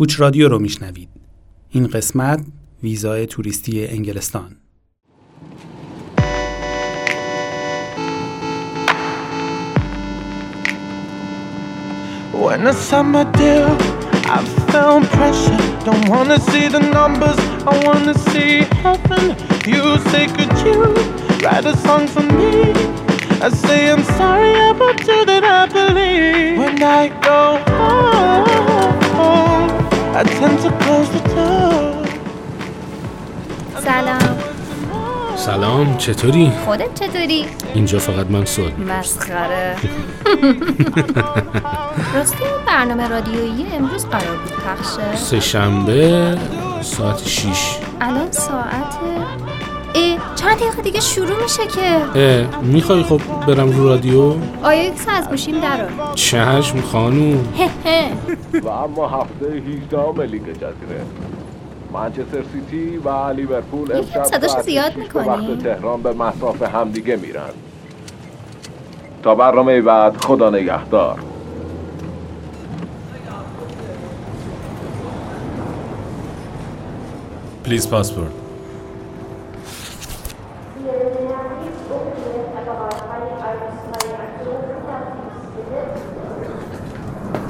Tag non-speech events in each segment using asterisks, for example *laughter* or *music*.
کوچ رادیو رو میشنوید. این قسمت ویزای توریستی انگلستان. When summer deal, I pressure. Don't wanna see the numbers, I wanna see heaven. You say, could you write a song for me? I say I'm sorry about you that I believe. When I go home, سلام سلام چطوری؟ خودت چطوری؟ اینجا فقط من سوال مسخره *laughs* راستی برنامه رادیویی امروز قرار بود پخشه؟ سه شنبه ساعت 6 الان ساعت چند دقیقه دیگه شروع میشه که. اه می‌خوای خب برم رو رادیو؟ AUX از گوشیم درار چشم خانوم. و اما هفته 18 لیگ جزیره. منچستر سیتی و لیورپول امشب صداش زیاد می‌کنی؟ وقت تهران به مصاف همدیگه میرن. تا برنامه بعد خدا نگهدار. please passport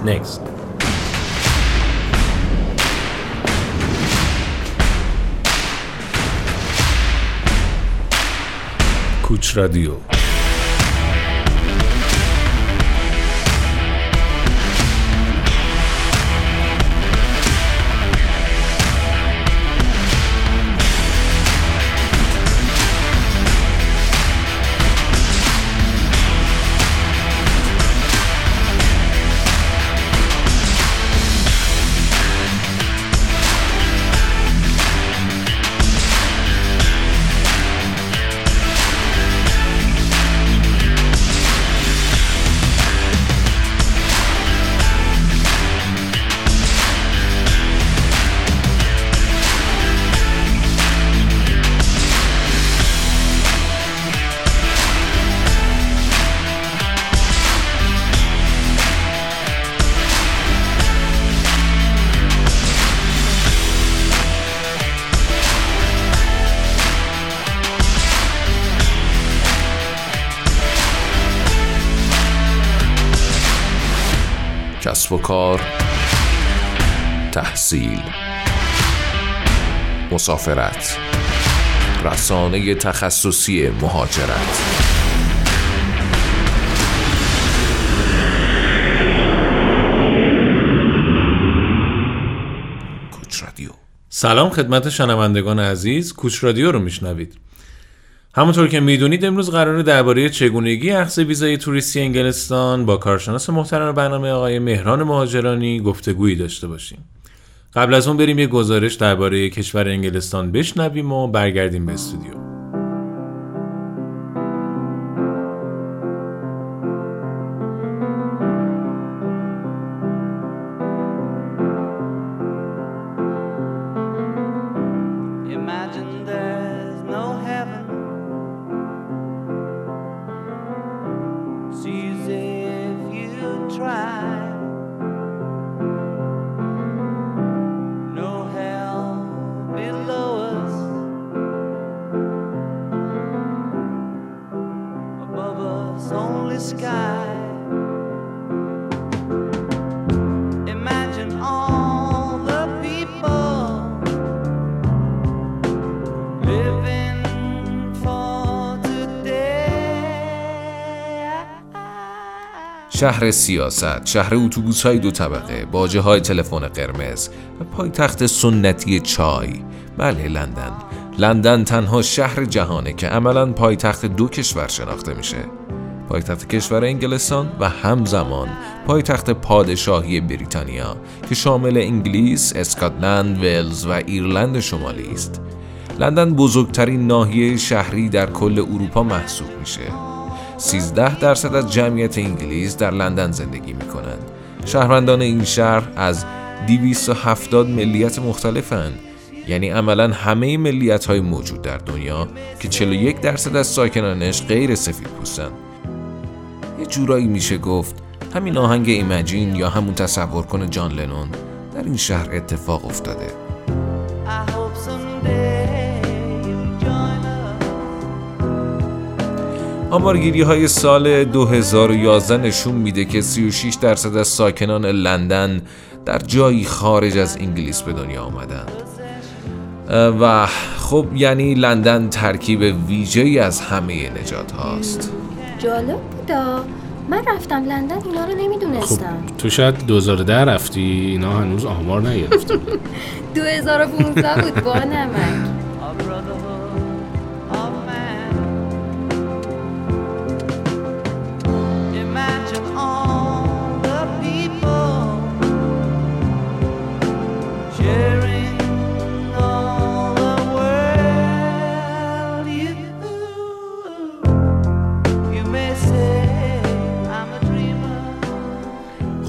Next. کوچ رادیو کسب و کار تحصیل مسافرت رسانه تخصصی مهاجرت. سلام خدمت شنوندگان عزیز کوچ رادیو رو میشنوید. همونطور که می‌دونید امروز قراره درباره چگونگی اخذ ویزای توریستی انگلستان با کارشناس محترم برنامه آقای مهران مهاجرانی گفتگویی داشته باشیم. قبل از اون بریم یه گزارش درباره کشور انگلستان بشنویم و برگردیم به استودیو. شهر سیاست، شهر اتوبوس های دو طبقه، باجه های تلفن قرمز و پایتخت سنتی چای. بله لندن. لندن تنها شهر جهانه که عملا پایتخت دو کشور شناخته میشه. پایتخت کشور انگلستان و همزمان پایتخت پادشاهی بریتانیا که شامل انگلیس، اسکاتلند، ولز و ایرلند شمالی است. لندن بزرگترین ناحیه شهری در کل اروپا محسوب میشه 13 درصد از جمعیت انگلیس در لندن زندگی می کنند. شهروندان این شهر از 270 ملیت مختلفند یعنی عملا همه ملیت های موجود در دنیا که 41 درصد از ساکنانش غیر سفید پوستند. یه جورایی میشه گفت همین آهنگ ایمجین یا همون تصور کنه جان لنون در این شهر اتفاق افتاده. آمارگیری های سال 2011 نشون میده که 36 درصد از ساکنان لندن در جایی خارج از انگلیس به دنیا آمدن. و خب یعنی لندن ترکیب ویژه‌ای از همه نجات هاست جالب بودا من رفتم لندن اینا رو نمی‌دونستم تو شاید 2010 رفتی اینا هنوز آمار نگرفتن *laughs* 2015 بود با نمک. Imagine all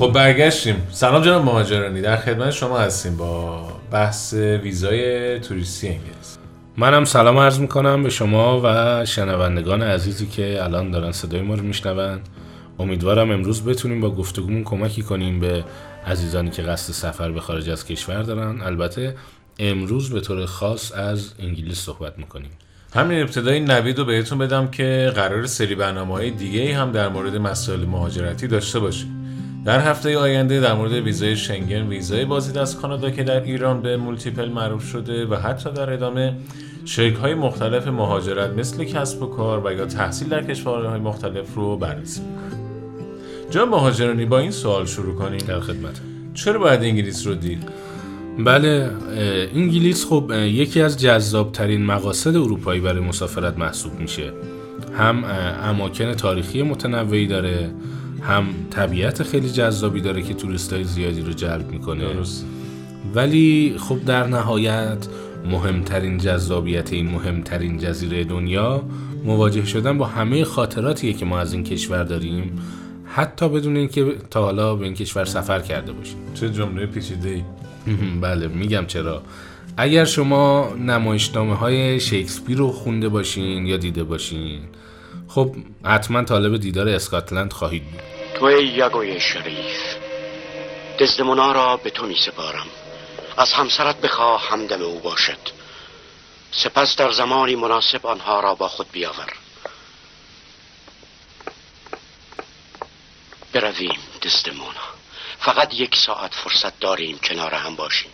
خب برگشتیم. سلام جناب مهاجرانی. در خدمت شما هستیم با بحث ویزای توریستی انگلیس. منم سلام عرض می‌کنم به شما و شنوندگان عزیزی که الان دارن صدای ما رو میشنون. امیدوارم امروز بتونیم با گفتگومون کمکی کنیم به عزیزانی که قصد سفر به خارج از کشور دارن. البته امروز به طور خاص از انگلیس صحبت می‌کنیم. همین ابتدا این نوید رو بهتون بدم که قرار سری برنامه های دیگه هم در مورد مسائل مهاجرتی داشته باشیم. در هفته آینده در مورد ویزای شنگن ویزای بازدید از کانادا که در ایران به multiple معروف شده و حتی در ادامه شکل های مختلف مهاجرت مثل کسب و کار و یا تحصیل در کشورهای مختلف رو بررسی می‌کنیم جا مهاجرانی با این سوال شروع کنیم. در خدمت چرا باید انگلیس رو دید؟ بله انگلیس خب یکی از جذابترین مقاصد اروپایی برای مسافرت محسوب میشه. هم اماکن تاریخی متنوعی داره هم طبیعت خیلی جذابی داره که توریستای زیادی رو جلب می‌کنه. درست ولی خب در نهایت مهمترین جذابیت این مهمترین جزیره دنیا مواجه شدن با همه خاطراتیه که ما از این کشور داریم حتی بدون اینکه تا حالا به این کشور سفر کرده باشیم. چه جمله پیچیده ای *laughs* بله میگم چرا. اگر شما نمایشنامه های شکسپیر رو خونده باشین یا دیده باشین خب حتما طالب دیدار اسکاتلند خواهید بود. تو یگوی شریف. دزدمونا را به تو می سپارم از همسرت بخواه همدم او باشد. سپس در زمانی مناسب آنها را با خود بیاور. برویم دزدمونا. فقط یک ساعت فرصت داریم کنار هم باشیم.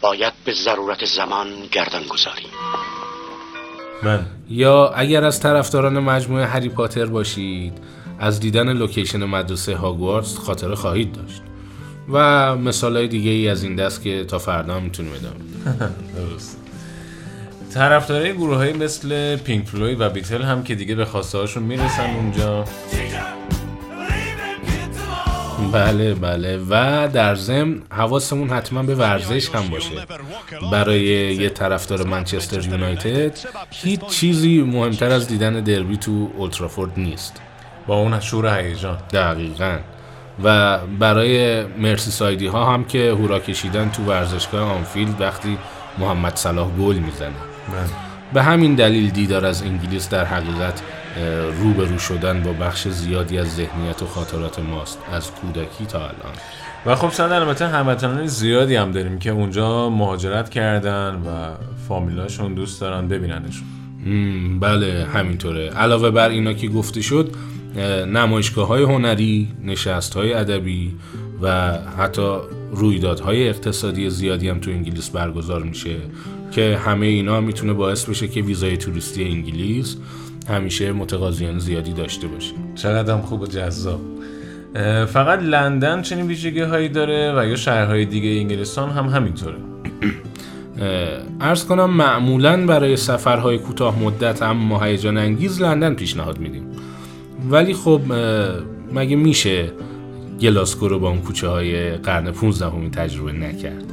باید به ضرورت زمان گردن گذاریم. من یا اگر از طرفداران مجموعه هری پاتر باشید از دیدن لوکیشن مدرسه هاگوارتس خاطره خواهید داشت. و مثال های دیگه ای از این دست که تا فردا هم می‌تونیم ادامه. *laughs* درست. طرفدارای گروه های مثل پینک فلوید و بیتل هم که دیگه به خواسته هاشون می‌رسن اونجا. بله بله. و در ضمن حواسمون حتما به ورزش هم باشه. برای یه طرفدار منچستر یونایتد هیچ چیزی مهمتر از دیدن دربی تو اولدترافورد نیست. با اون شور هیجان. دقیقا. و برای مرسی سایدی ها هم که هورا کشیدن تو ورزشگاه آنفیلد وقتی محمد صلاح گل می‌زنه. من به همین دلیل دیدار از انگلیس در حقیقت روبرو شدن با بخش زیادی از ذهنیت و خاطرات ماست از کودکی تا الان. و خب شاید البته هموطنان زیادی هم داریم که اونجا مهاجرت کردن و فامیلاشون دوست دارن ببیننشون بله همینطوره. علاوه بر اینا که گفته شد نمایشگاه های هنری نشست های ادبی و حتی رویدادهای اقتصادی زیادی هم تو انگلیس برگزار میشه. که همه اینا هم می‌تونه باعث بشه که ویزای توریستی انگلیس همیشه متقاضیان زیادی داشته باشه. چقدر هم خوب و جذاب. فقط لندن چنین ویژگی هایی داره و یا شهرهای دیگه انگلستان هم همینطوره. ارز کنم معمولا برای سفرهای کوتاه مدت اما هیجان انگیز لندن پیشنهاد میدیم. ولی خب مگه میشه گلاسکو رو با اون کوچه های قرن 15 همین تجربه نکرد؟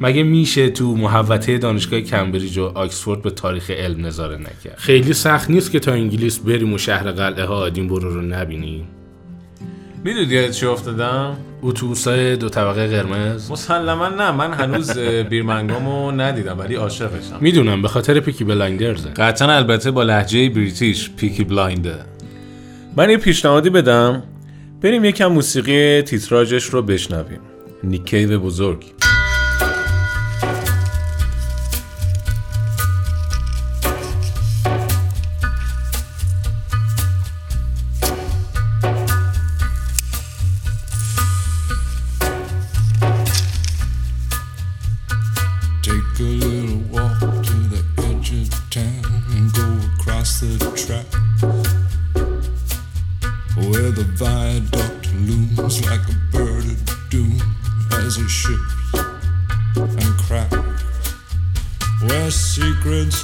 مگه میشه تو محوطه دانشگاه کمبریج و آکسفورد به تاریخ علم نظاره نکرد؟ خیلی سخت نیست که تا انگلیس بریم و شهر قلعه ها ادینبورو رو نبینیم. می‌دونی یاد چی افتادم؟ اتوبوسای دو طبقه قرمز؟ مسلما نه من هنوز بیرمنگامو ندیدم ولی عاشقشم می‌دونم به خاطر پیکی بلایندرزه. قطعا البته با لهجه British پیکی بلاینده من یه پیشنهادی بدم. بریم یکم موسیقی تیتراژش رو بشنویم. نیکیو بزرگ. secrets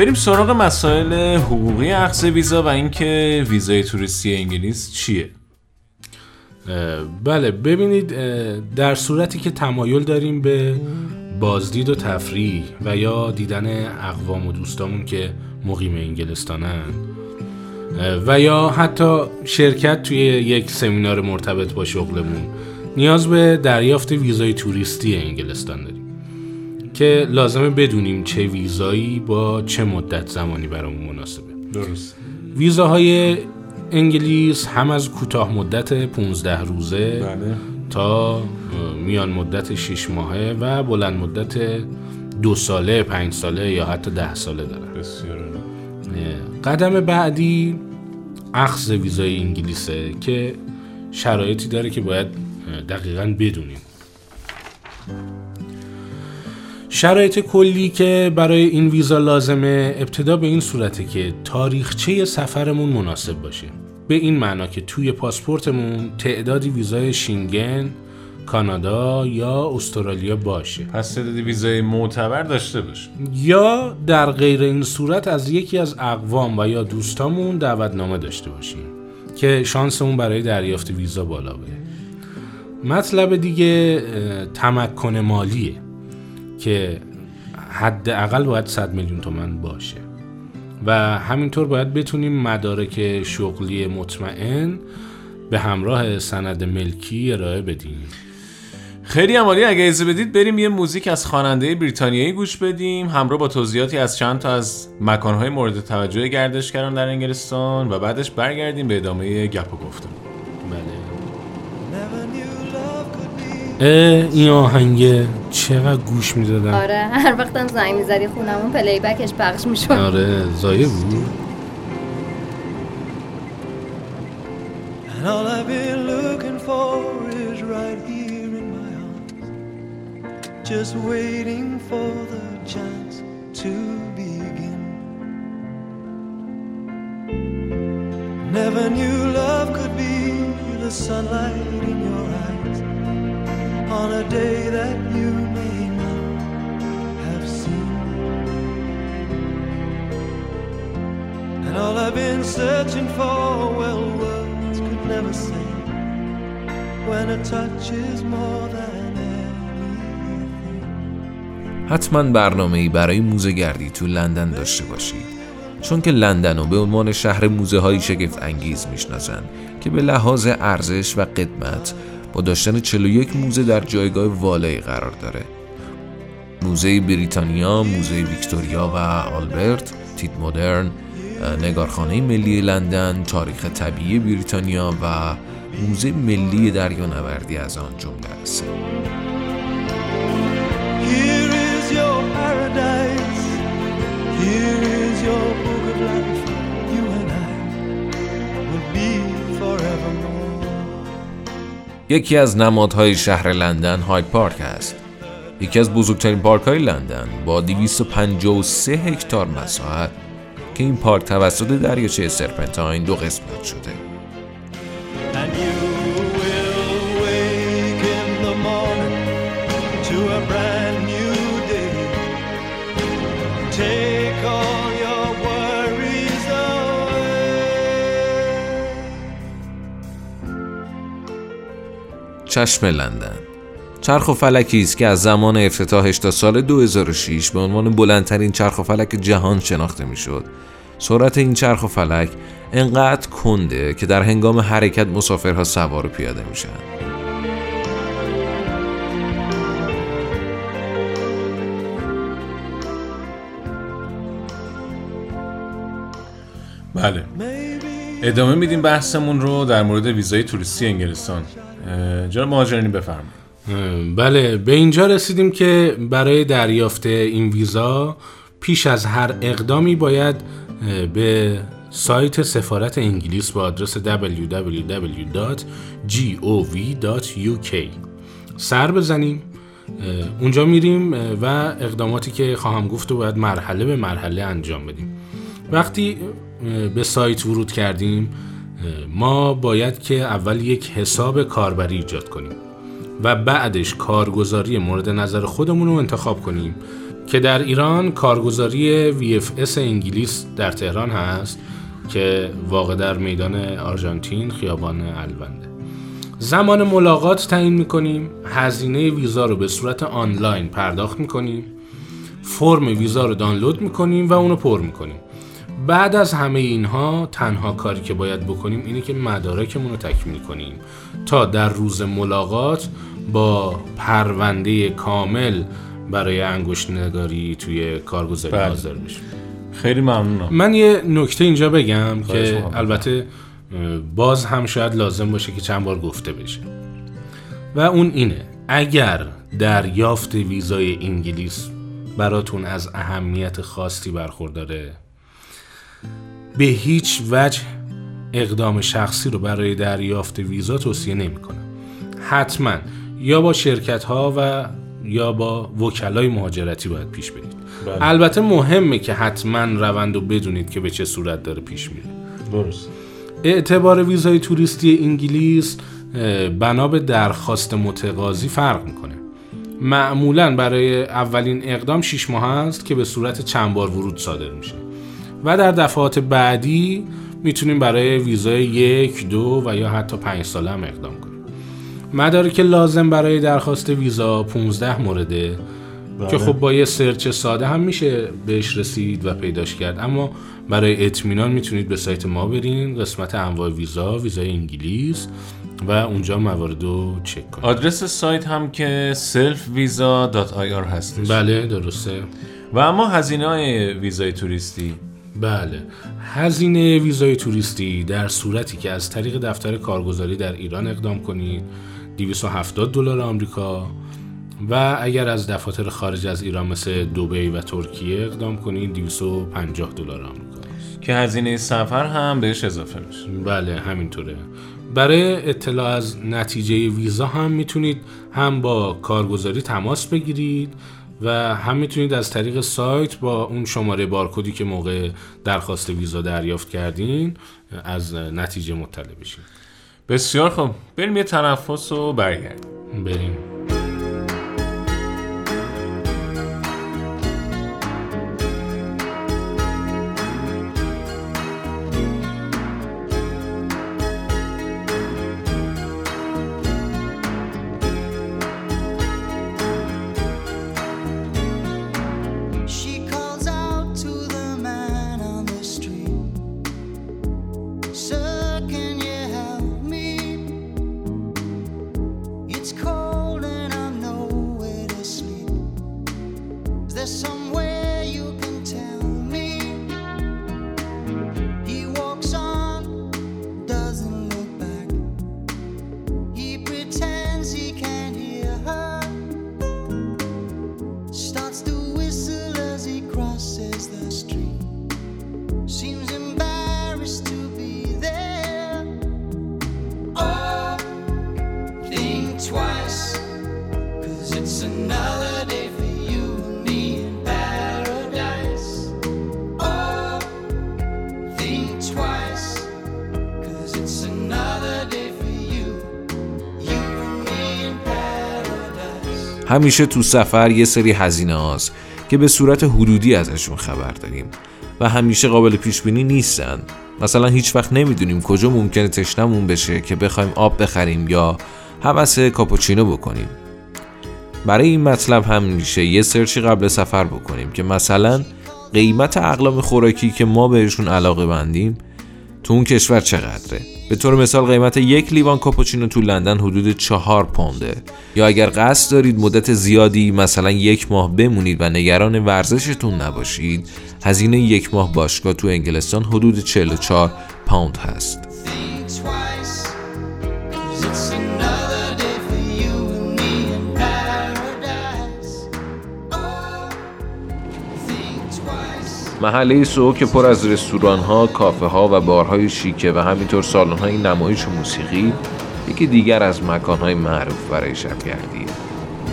بریم سراغ مسائل حقوقی اخذ ویزا و اینکه ویزای توریستی انگلیس چیه. بله ببینید در صورتی که تمایل داریم به بازدید و تفریح و یا دیدن اقوام و دوستامون که مقیم انگلستانن و یا حتی شرکت توی یک سمینار مرتبط با شغلمون نیاز به دریافت ویزای توریستی انگلستان داریم. که لازمه بدونیم چه ویزایی با چه مدت زمانی برامون مناسبه. درست. ویزاهای انگلیس هم از کوتاه مدت 15 روزه بله. تا میان مدت 6 ماهه و بلند مدت دو ساله، پنج ساله یا حتی ده ساله دارن بسیار قدم بعدی اخذ ویزای انگلیسه که شرایطی داره که باید دقیقا بدونیم. شرایط کلی که برای این ویزا لازمه ابتدا به این صورته که تاریخچه سفرمون مناسب باشه. به این معنا که توی پاسپورتمون تعدادی ویزای شینگن، کانادا یا استرالیا باشه. پس تعدادی ویزای معتبر داشته باش یا در غیر این صورت از یکی از اقوام و یا دوستامون دعوتنامه داشته باشیم که شانسمون برای دریافت ویزا بالا بره. مطلب دیگه تمکن مالیه. که حداقل باید 100 میلیون تومن باشه. و همینطور باید بتونیم مدارک شغلی مطمئن به همراه سند ملکی ارائه بدیم. خیلی عمالی اگه اجازه بدید بریم یه موزیک از خواننده بریتانیایی گوش بدیم. همراه با توضیحاتی از چند تا از مکانهای مورد توجه گردشگران در انگلستان و بعدش برگردیم به ادامه گپ و گفتم این آهنگه چقدر گوش می‌دادم آره هر وقتم زنگ می‌زدی خونمون پلی بکش پخش می‌شد آره زایه بود And all I've been looking for is right here in my arms. Just waiting for the chance to begin. Never knew love could on a day that you may not have seen. And all I've been searching for, well, words could never say. When a touch is more than anything. حتما برنامه ای برای موزه گردی تو لندن داشته باشید چون که لندن رو به عنوان شهر موزه های شگفت انگیز می‌شناسن که به لحاظ ارزش و قدمت با داشتن 41 موزه در جایگاه والایی قرار داره موزه بریتانیا، موزه ویکتوریا و آلبرت، تیت مدرن، نگارخانه ملی لندن، تاریخ طبیعی بریتانیا و موزه ملی دریانوردی از آن جمله است. Here is your paradise. Here is یکی از نمادهای شهر لندن هاید پارک است. یکی از بزرگترین پارک های لندن با 253 هکتار مساحت که این پارک توسط دریاچه سرپنتاین دو قسمت شده. چشم لندن چرخ و فلکی است که از زمان افتتاحش تا سال 2006 به عنوان بلندترین چرخ و فلک جهان شناخته می‌شد. سرعت این چرخ و فلک انقدر کنده که در هنگام حرکت مسافرها سوار و پیاده میشن. بله ادامه میدیم بحثمون رو در مورد ویزای توریستی انگلستان جناب مهاجرانی بفرمایید. بله به اینجا رسیدیم که برای دریافت این ویزا پیش از هر اقدامی باید به سایت سفارت انگلیس با آدرس www.gov.uk سر بزنیم. اونجا میریم و اقداماتی که خواهم گفت رو باید مرحله به مرحله انجام بدیم. وقتی به سایت ورود کردیم ما باید که اول یک حساب کاربری ایجاد کنیم و بعدش کارگزاری مورد نظر خودمون رو انتخاب کنیم که در ایران کارگزاری VFS انگلیس در تهران هست که واقع در میدان آرژانتین خیابان الونده زمان ملاقات تعیین می‌کنیم هزینه ویزا رو به صورت آنلاین پرداخت می‌کنیم فرم ویزا رو دانلود می‌کنیم و اونو پر می‌کنیم. بعد از همه اینها تنها کاری که باید بکنیم اینه که مدارکمون رو تکمیل کنیم تا در روز ملاقات با پرونده کامل برای انگشت نگاری توی کارگزاری بله. حاضر بشیم خیلی ممنونم من یه نکته اینجا بگم که. البته باز هم شاید لازم باشه که چند بار گفته بشه و اون اینه اگر دریافت ویزای انگلیس براتون از اهمیت خاصی برخورداره به هیچ وجه اقدام شخصی رو برای دریافت ویزا توصیه نمی‌کنم. حتما یا با شرکت ها و یا با وکلای مهاجرتی باید پیش برید. البته مهمه که حتما روند رو بدونید که به چه صورت داره پیش میره. درست. اعتبار ویزای توریستی انگلیس بنا به درخواست متقاضی فرق می‌کنه. معمولا برای اولین اقدام 6 ماه است که به صورت چند بار ورود صادر میشه. و در دفعات بعدی می‌تونیم برای ویزای یک دو و یا حتی پنج ساله هم اقدام کنیم. مدارک لازم برای درخواست ویزا 15 مورده که خب با یه سرچ ساده هم میشه بهش رسید و پیداش کرد. اما برای اطمینان می‌تونید به سایت ما برین قسمت انواع ویزا ویزای انگلیس و اونجا موارد رو چک کنید. آدرس سایت هم که selfvisa.ir هستش. بله درسته. و اما هزینه های ویزای توریستی. بله. هزینه ویزای توریستی در صورتی که از طریق دفتر کارگزاری در ایران اقدام کنید 270 دلار آمریکا و اگر از دفاتر خارج از ایران مثل دبی و ترکیه اقدام کنید 250 دلار آمریکا. که هزینه سفر هم بهش اضافه میشه. بله همینطوره. برای اطلاع از نتیجه ویزا هم می‌تونید هم با کارگزاری تماس بگیرید و هم می‌تونید از طریق سایت با اون شماره بارکدی که موقع درخواست ویزا دریافت کردین از نتیجه مطلع بشید بسیار خوب. بریم یه تنفس و برگردیم. بریم. همیشه تو سفر یه سری هزینه هاست که به صورت حدودی ازشون خبر داریم و همیشه قابل پیش بینی نیستن. مثلا هیچ وقت نمی‌دونیم کجا ممکنه تشنمون بشه که بخوایم آب بخریم یا هوس کاپوچینو بکنیم. برای این مطلب هم میشه یه سرچی قبل سفر بکنیم که مثلا قیمت اقلام خوراکی که ما بهشون علاقه بندیم تو اون کشور چقدره؟ به طور مثال قیمت یک لیوان کاپوچینو تو لندن حدود چهار پونده. یا اگر قصد دارید مدت زیادی مثلا یک ماه بمونید و نگران ورزشتون نباشید هزینه یک ماه باشگاه تو انگلستان حدود 44 پوند هست. محله سو که پر از رستوران ها، کافه ها و بارهای شیکه و همینطور سالن های نمایش و موسیقی یکی دیگر از مکان های معروف برای شبگردیه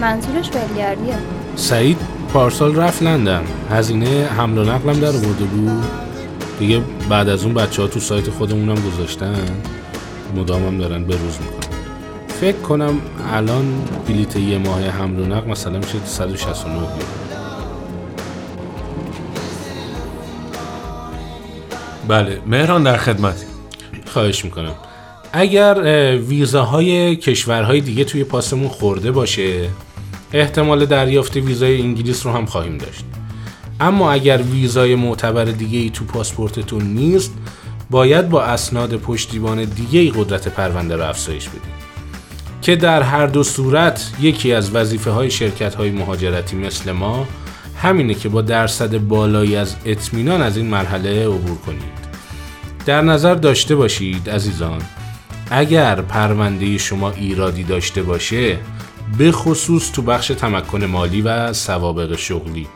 منظورش ولگردیه سعید پارسال رفت لندن. هزینه حمل و نقلم در آورده بود. دیگه بعد از اون بچه ها تو سایت خودمونم گذاشتن. مدامم دارن به روز می‌کنن. فکر کنم الان بلیت یه ماه حمل و نقل مثلا میشه 169 یورو بله مهران در خدمتی خواهش می‌کنم. اگر اه، ویزاهای کشورهای دیگه توی پاسمون خورده باشه احتمال دریافت ویزای انگلیس رو هم خواهیم داشت. اما اگر ویزای معتبر دیگه ای تو پاسپورتتون نیست باید با اسناد پشتیبان دیگه ای قدرت پرونده رو افزایش بدید. که در هر دو صورت یکی از وظیفه های شرکت های مهاجرتی مثل ما همینه که با درصد بالایی از اطمینان از این مرحله عبور کنید. در نظر داشته باشید عزیزان. اگر پرونده شما ایرادی داشته باشه به خصوص تو بخش تمکن مالی و سوابق شغلی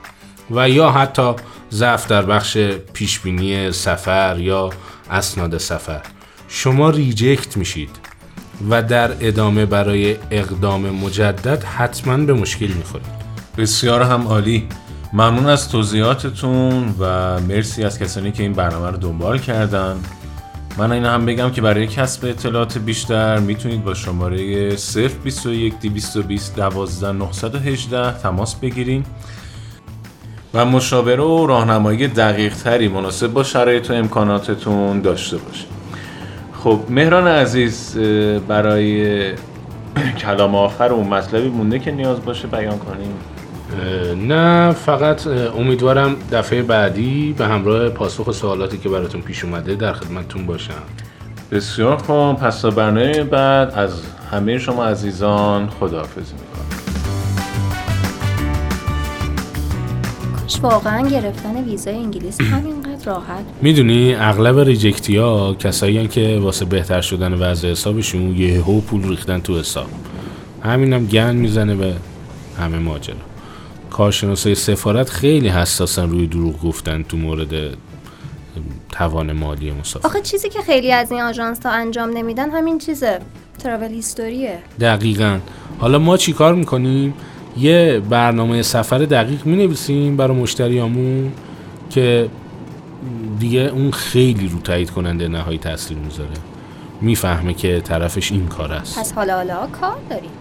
و یا حتی ضعف در بخش پیشبینی سفر یا اسناد سفر شما ریجکت میشید و در ادامه برای اقدام مجدد حتما به مشکل می‌خورید. بسیار هم عالی. ممنون از توضیحاتتون و مرسی از کسانی که این برنامه رو دنبال کردن. من این هم بگم که برای کسب اطلاعات بیشتر می‌تونید با شماره 021 220 12 918 تماس بگیرین و مشاوره و راهنمایی دقیق تری مناسب با شرایط و امکاناتتون داشته باشید خب مهران عزیز برای *clears throat* کلام آخر اون مطلبی مونده که نیاز باشه بیان کنیم؟ نه فقط امیدوارم دفعه بعدی به همراه پاسخ سوالاتی که براتون پیش اومده در خدمتتون باشم. بسیار خوب. پس تا برنامه بعد از همه شما عزیزان خداحافظی می‌کنم. کاش واقعا گرفتن ویزای انگلیس همینقدر راحت می‌دونی اغلب ریجکتی ها کسایی که واسه بهتر شدن وضع حسابشون یه هو پول ریختن تو حساب. همینم گند می‌زنه به همه ماجرا. کارشناسای سفارت خیلی حساسن روی دروغ گفتن تو مورد توان مالی مسافر. آخه چیزی که خیلی از این آژانس ها انجام نمیدن همین چیزه. تراول هیستوریه. دقیقا. حالا ما چی کار می‌کنیم؟ یه برنامه سفر دقیق می‌نویسیم برای مشتریامون که دیگه اون خیلی رو تایید کننده نهایی تاثیر می‌ذاره. می‌فهمه که طرفش این کار است. پس حالا حالا کار داریم.